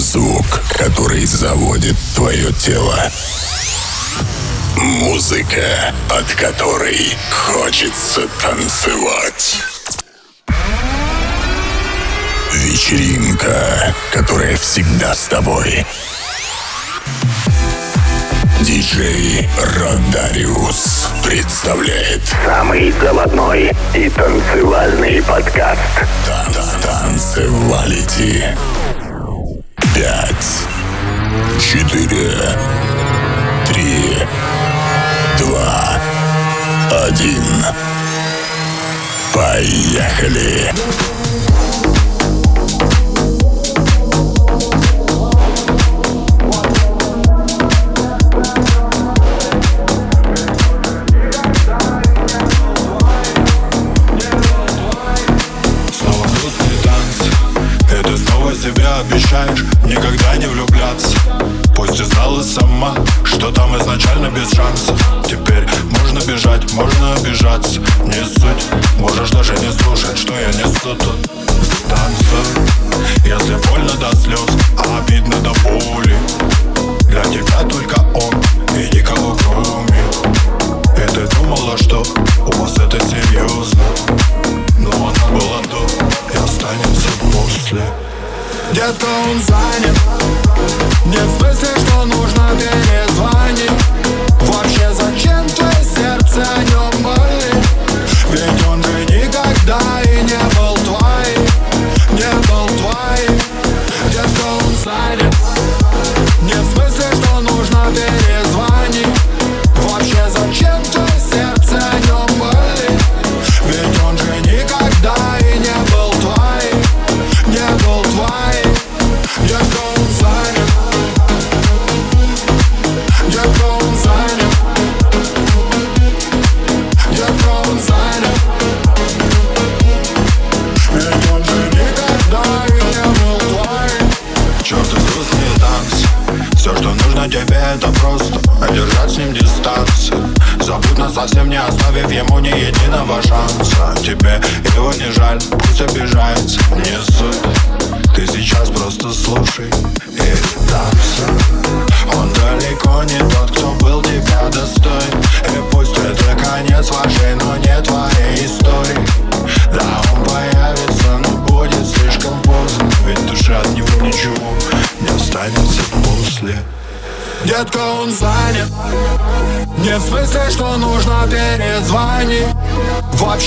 Звук, который заводит твое тело. Музыка, от которой хочется танцевать. Вечеринка, которая всегда с тобой. Диджей Родариус представляет самый заводной и танцевальный подкаст. Танцевалити. Пять, четыре, три, два, один. Поехали! Обещаешь никогда не влюбляться. Пусть ты знала сама, что там изначально без шанса. Теперь можно бежать, можно обижаться. Не суть, можешь даже не слушать, что я несу тут. Танцуй, если больно до слез, а обидно до боли. Для тебя только он и никого кроме. И ты думала, что у вас это серьезно. Но она была до и останется после Детка, он занят. Не в смысле, что нужно перезвонить. Вообще зачем твое сердце о нем болит? Ведь он же никогда и не был твоим. Не был твоим. Детка, он занят. Не в смысле, что нужно перезвонить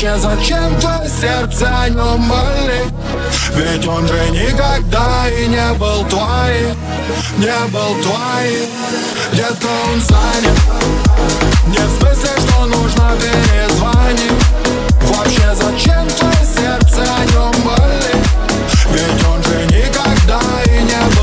Вообще зачем твое сердце о нем болит? Ведь он же никогда и не был твоим Не был твоим Детка, он занят. Не в смысле, что нужно перезвонить. Вообще зачем твое сердце о нем болит? Ведь он же никогда и не был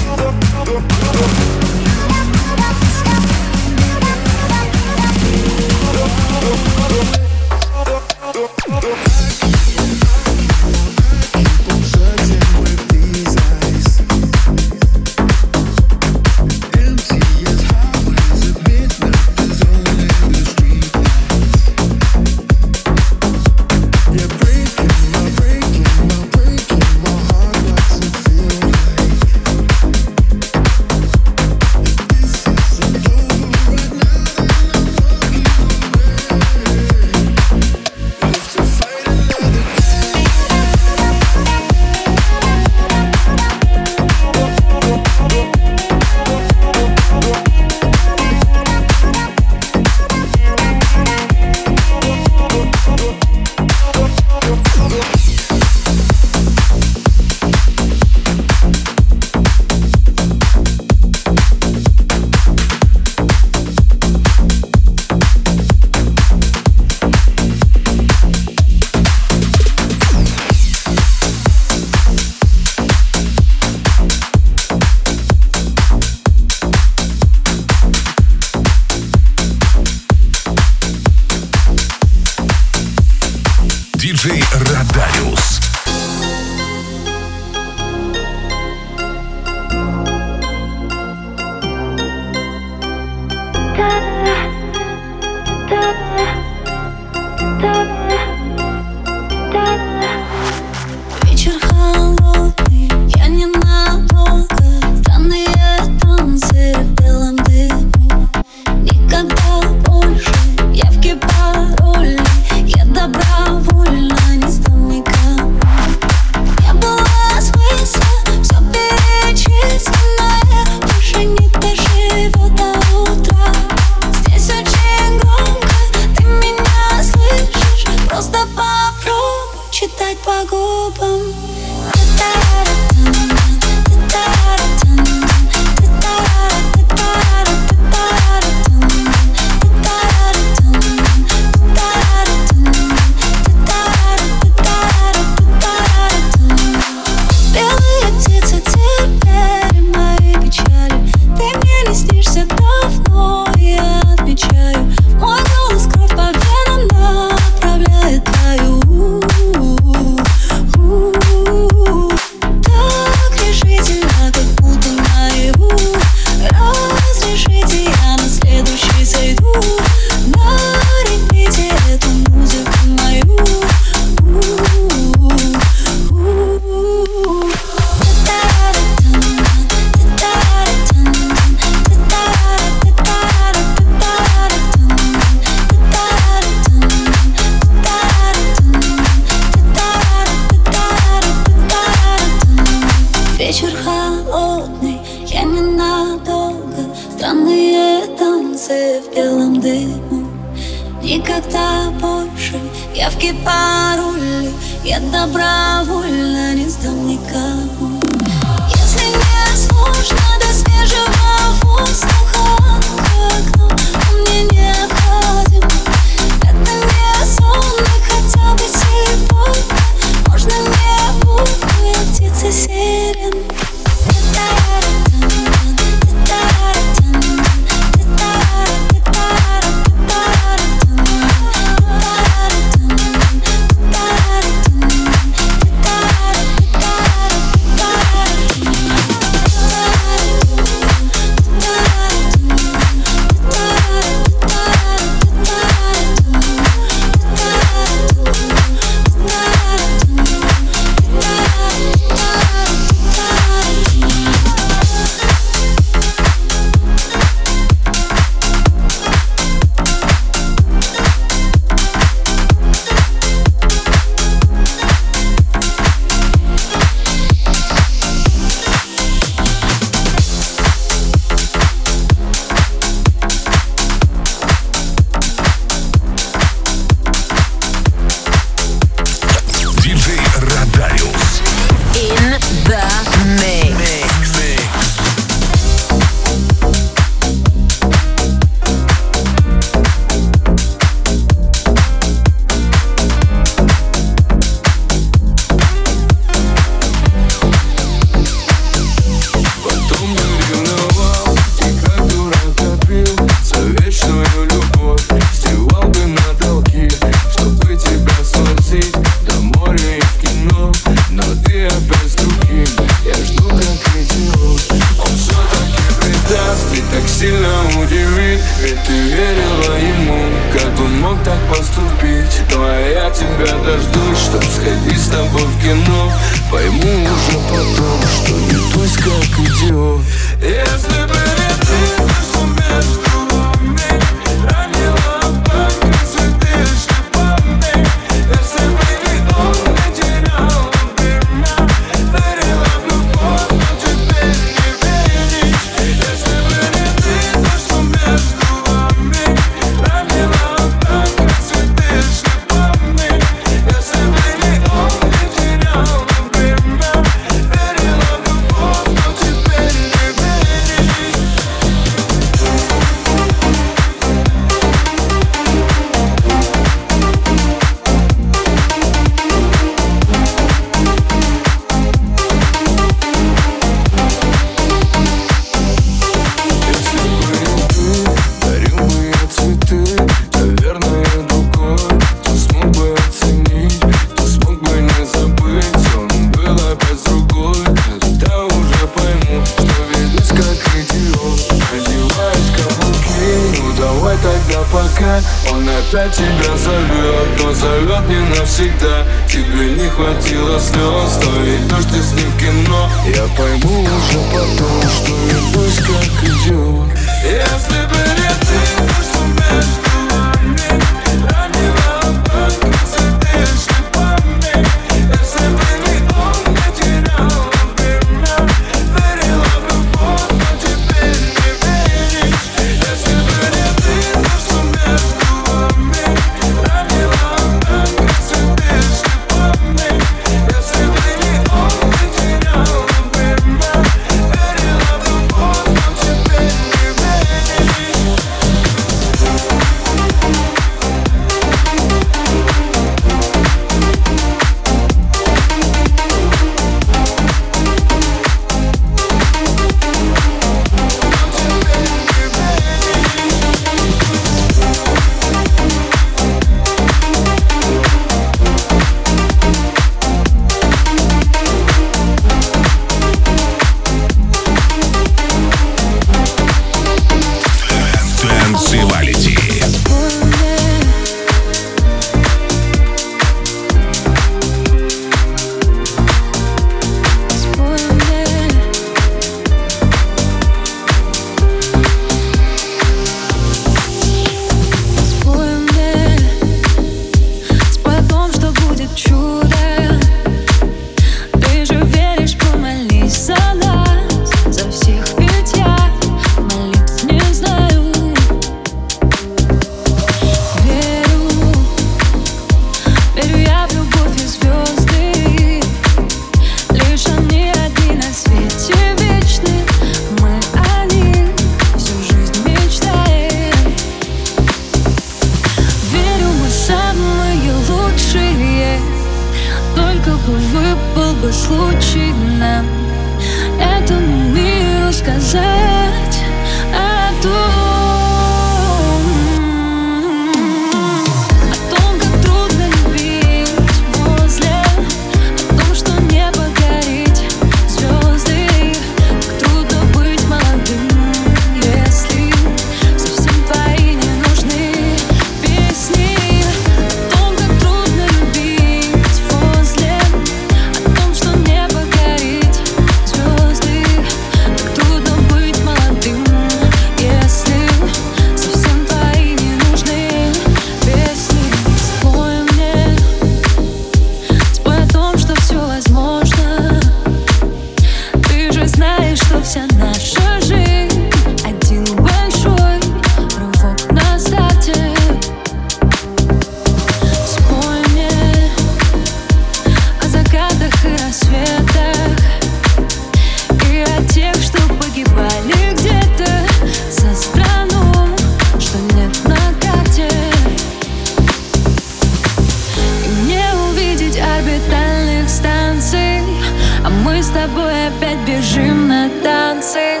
танцы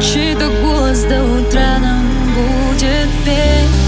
чей-то голос до утра нам будет петь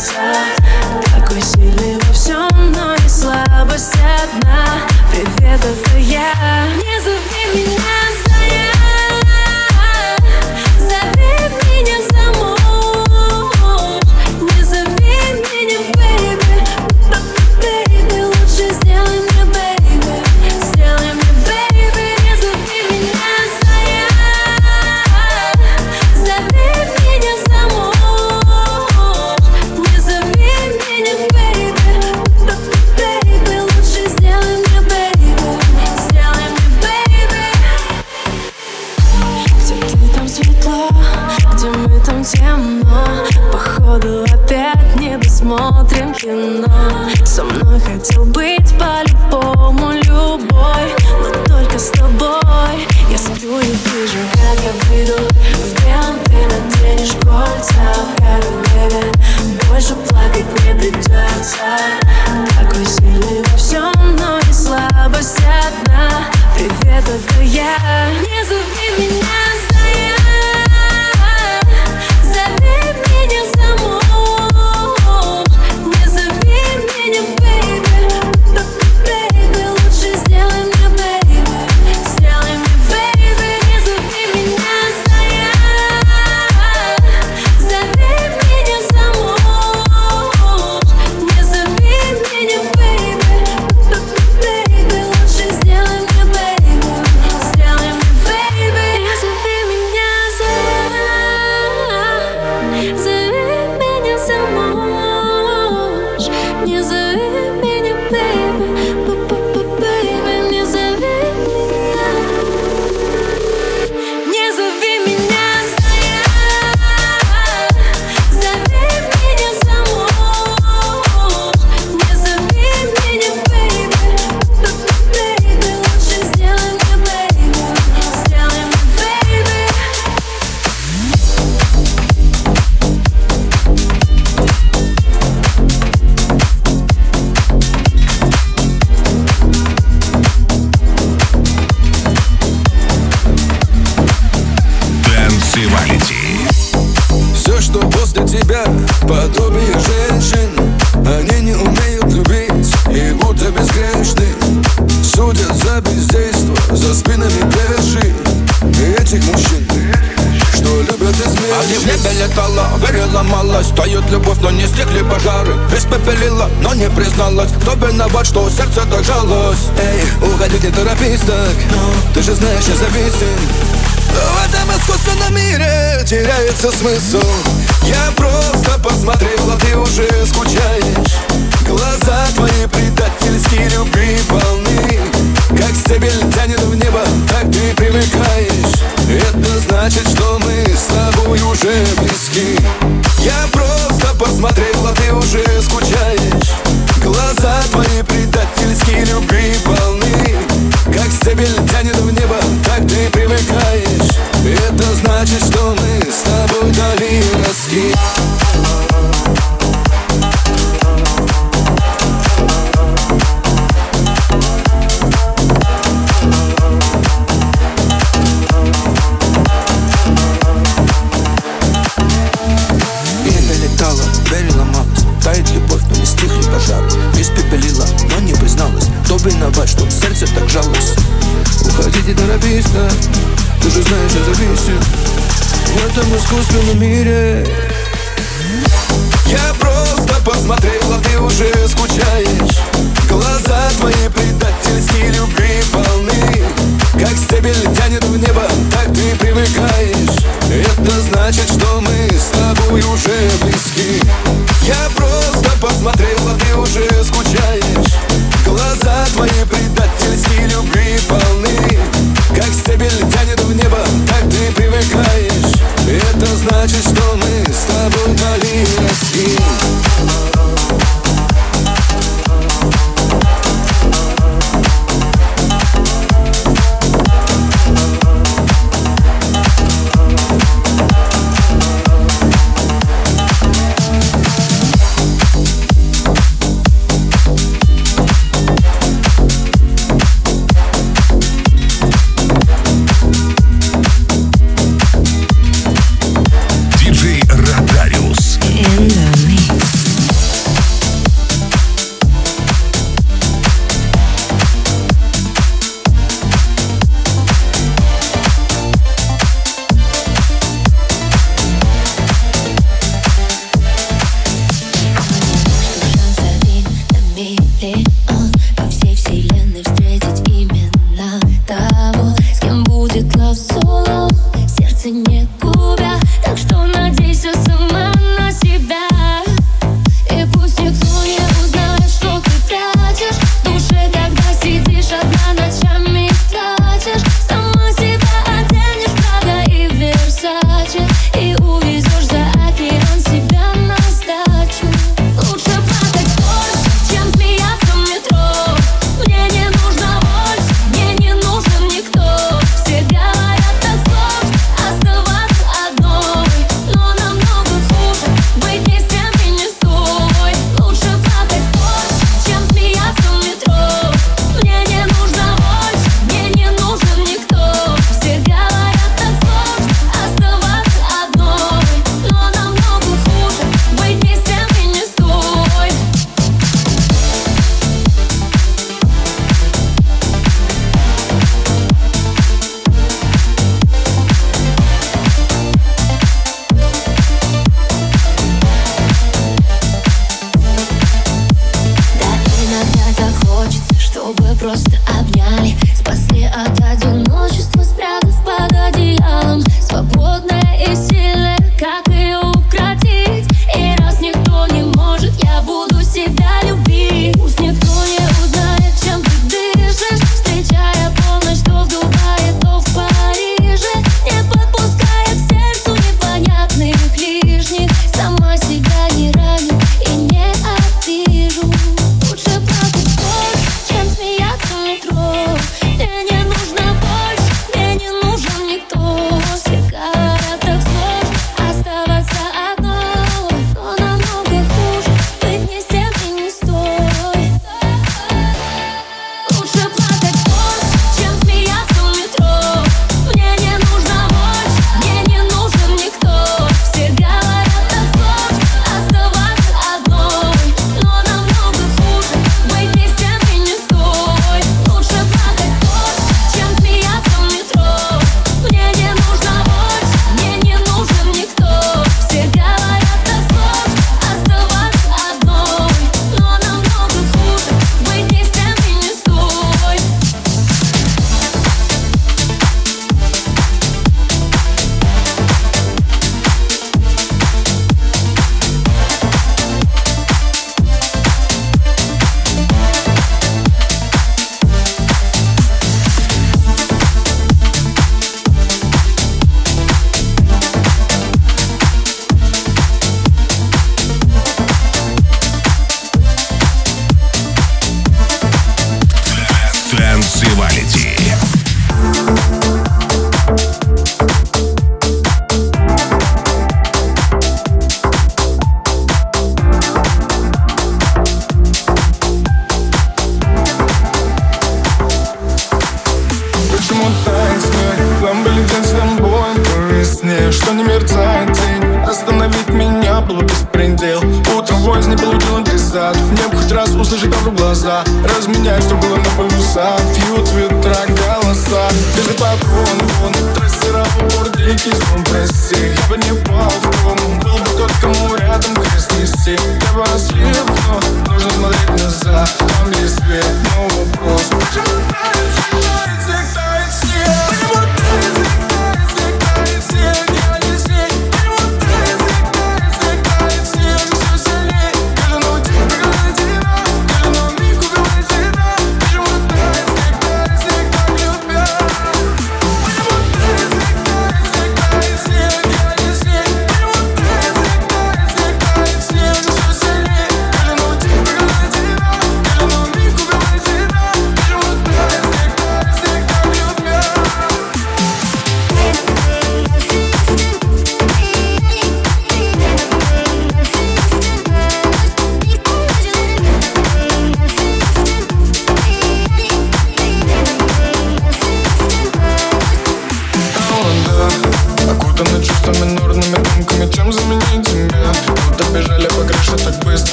inside теряется смысл. этом искусственном мире. Я просто посмотрел, а ты уже скучаешь. Глаза твои предательские любви полны. Как стебель тянет в небо, так ты привыкаешь. Это значит, что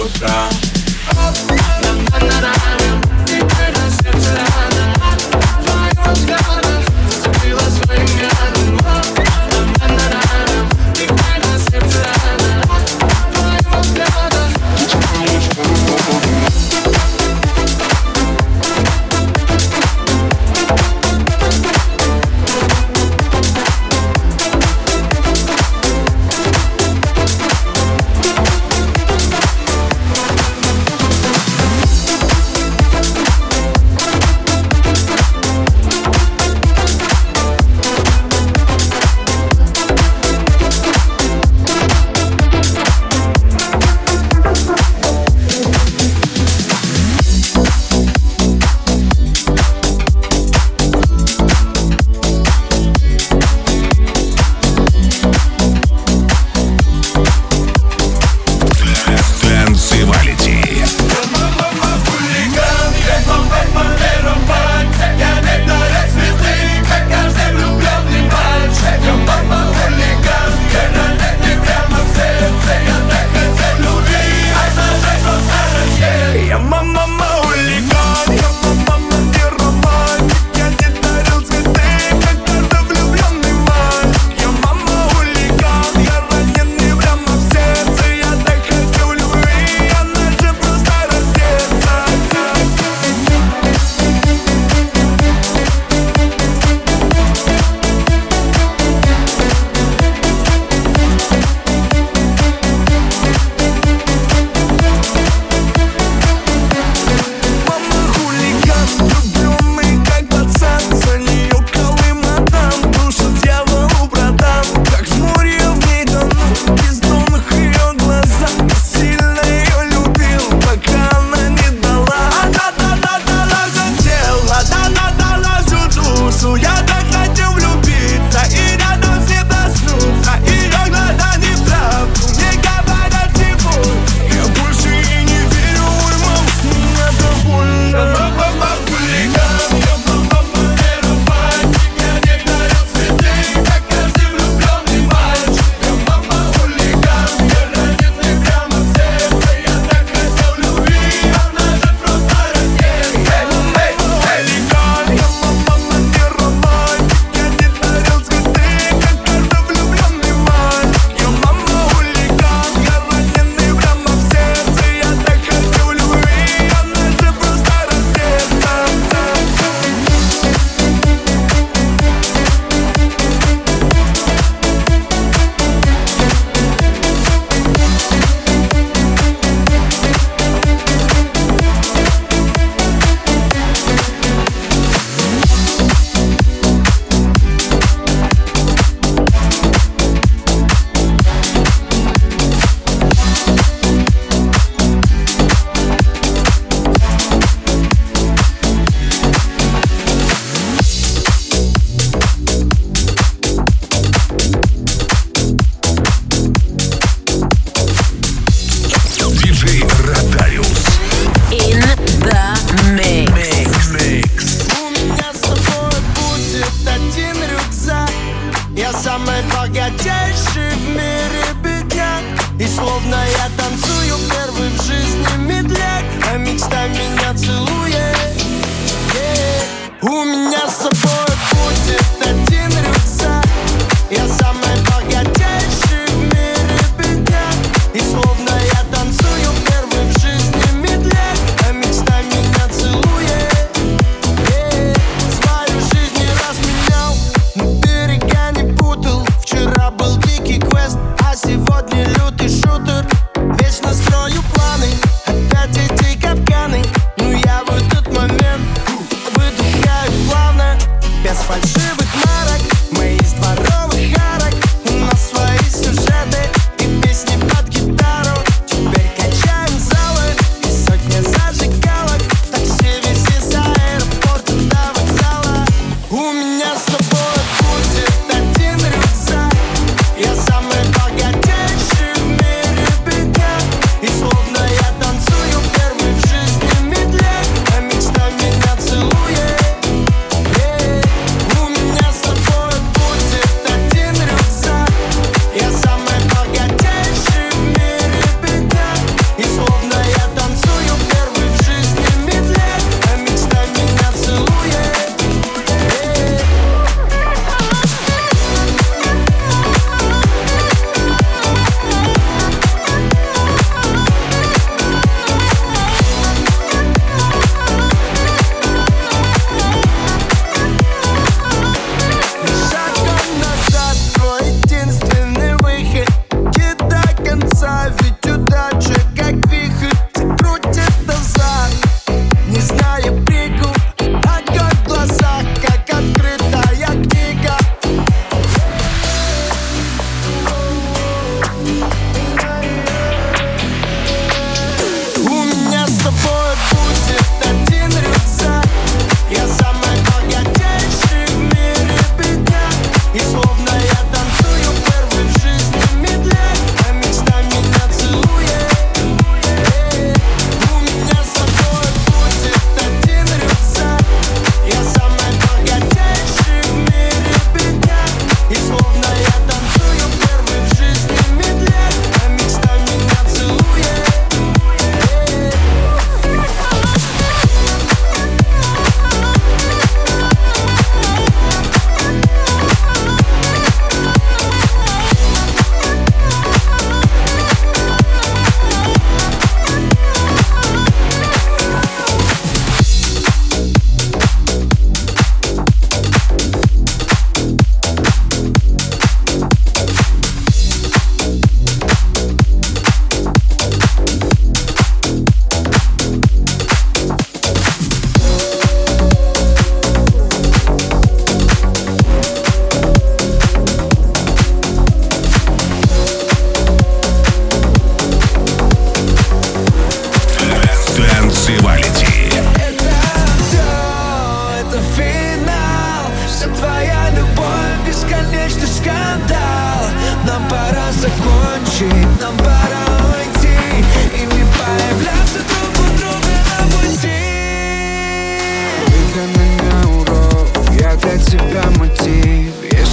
voltar.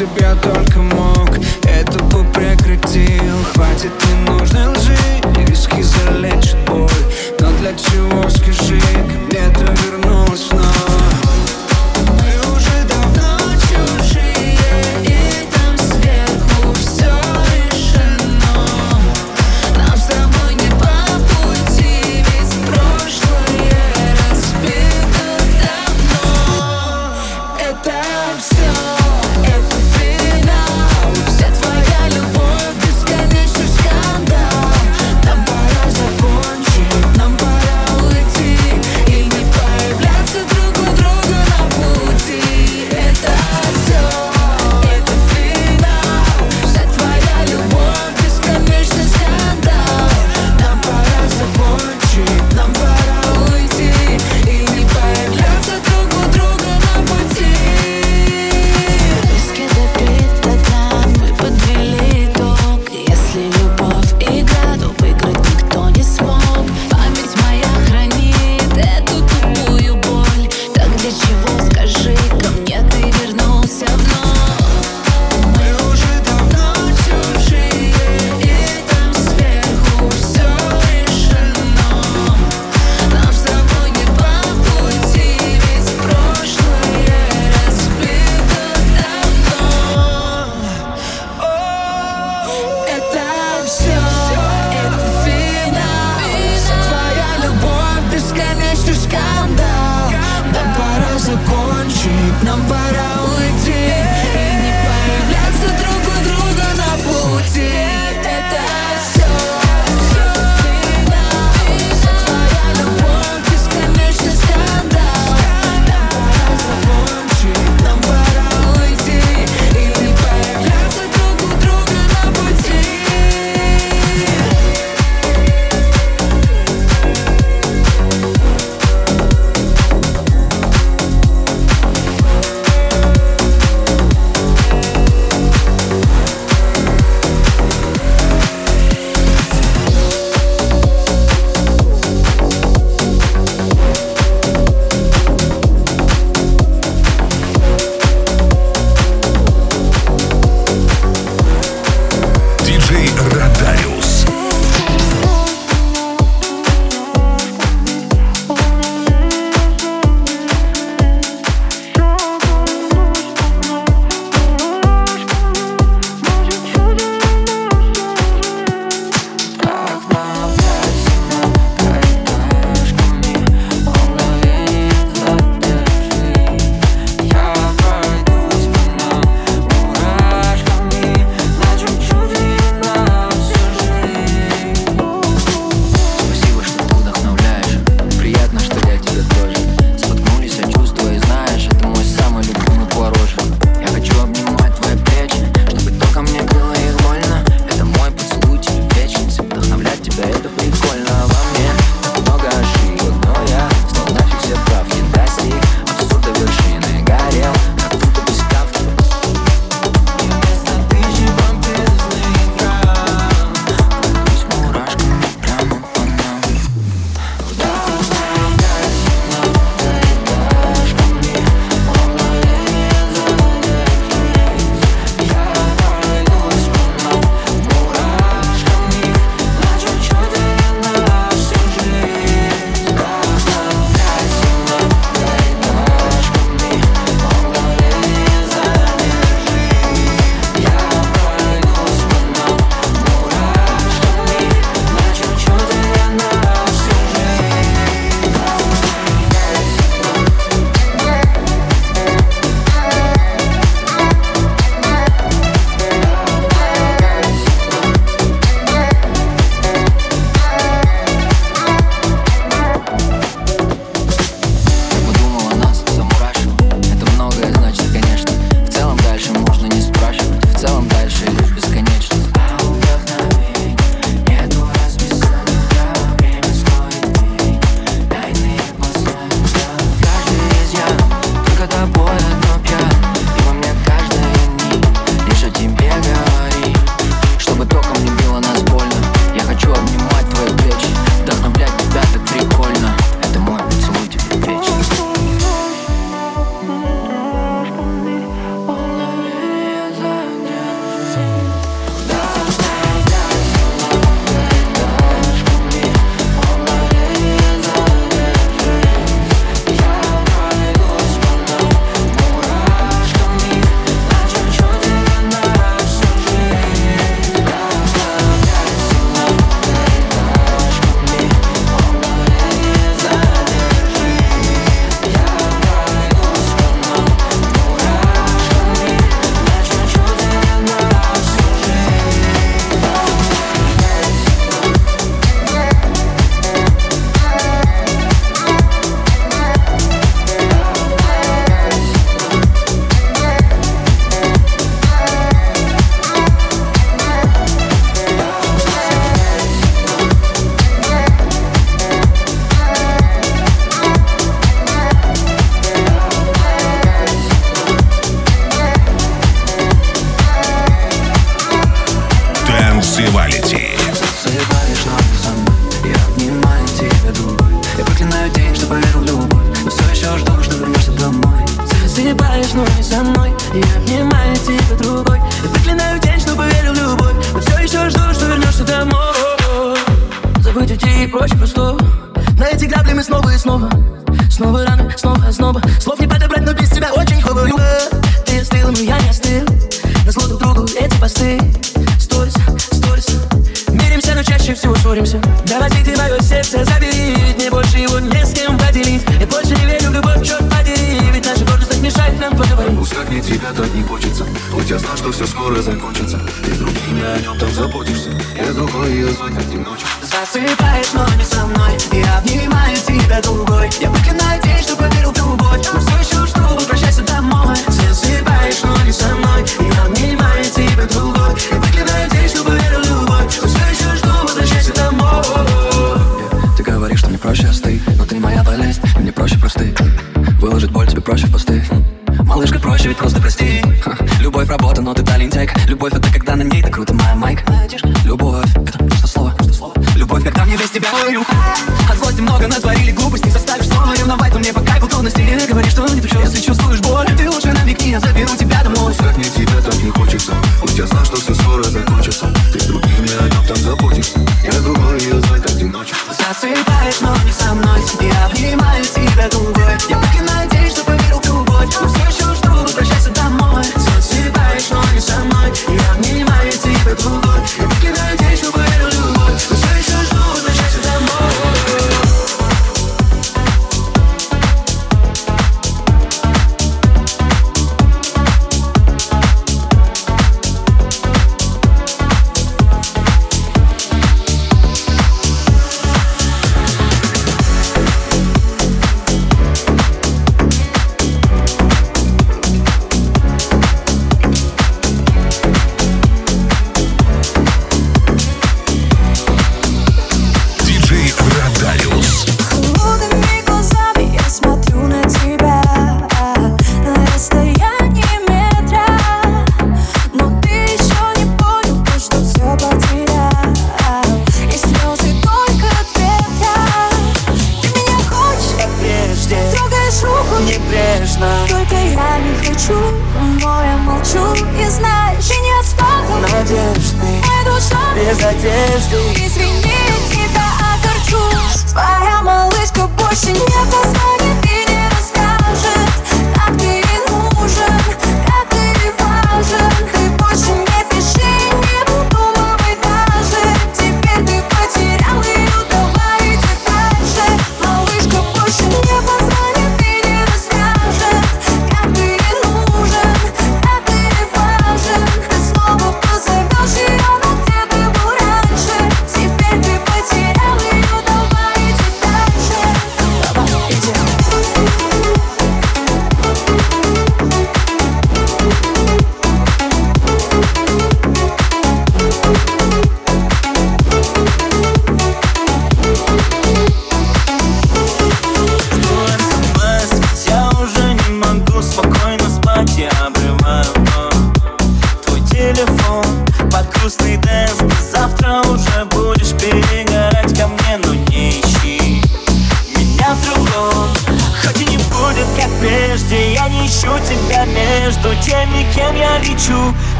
Мотив Если б я только мог,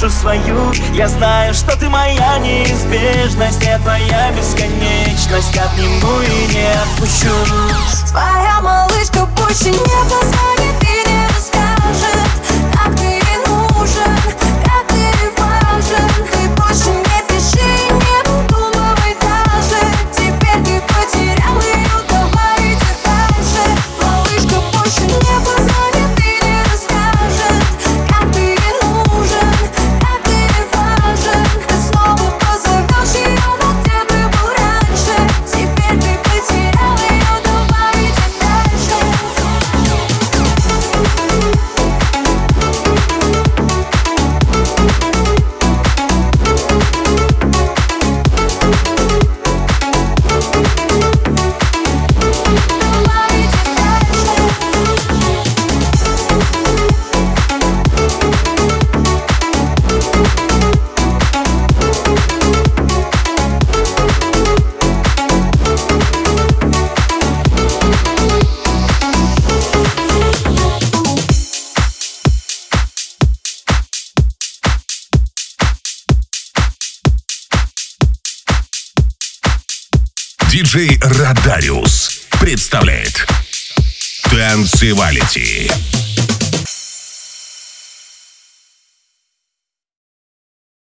душу свою. Я знаю, что ты моя неизбежность Не твоя бесконечность. Обниму и не отпущу. Твоя малышка больше не позвонит Радариус представляет Танцевалити.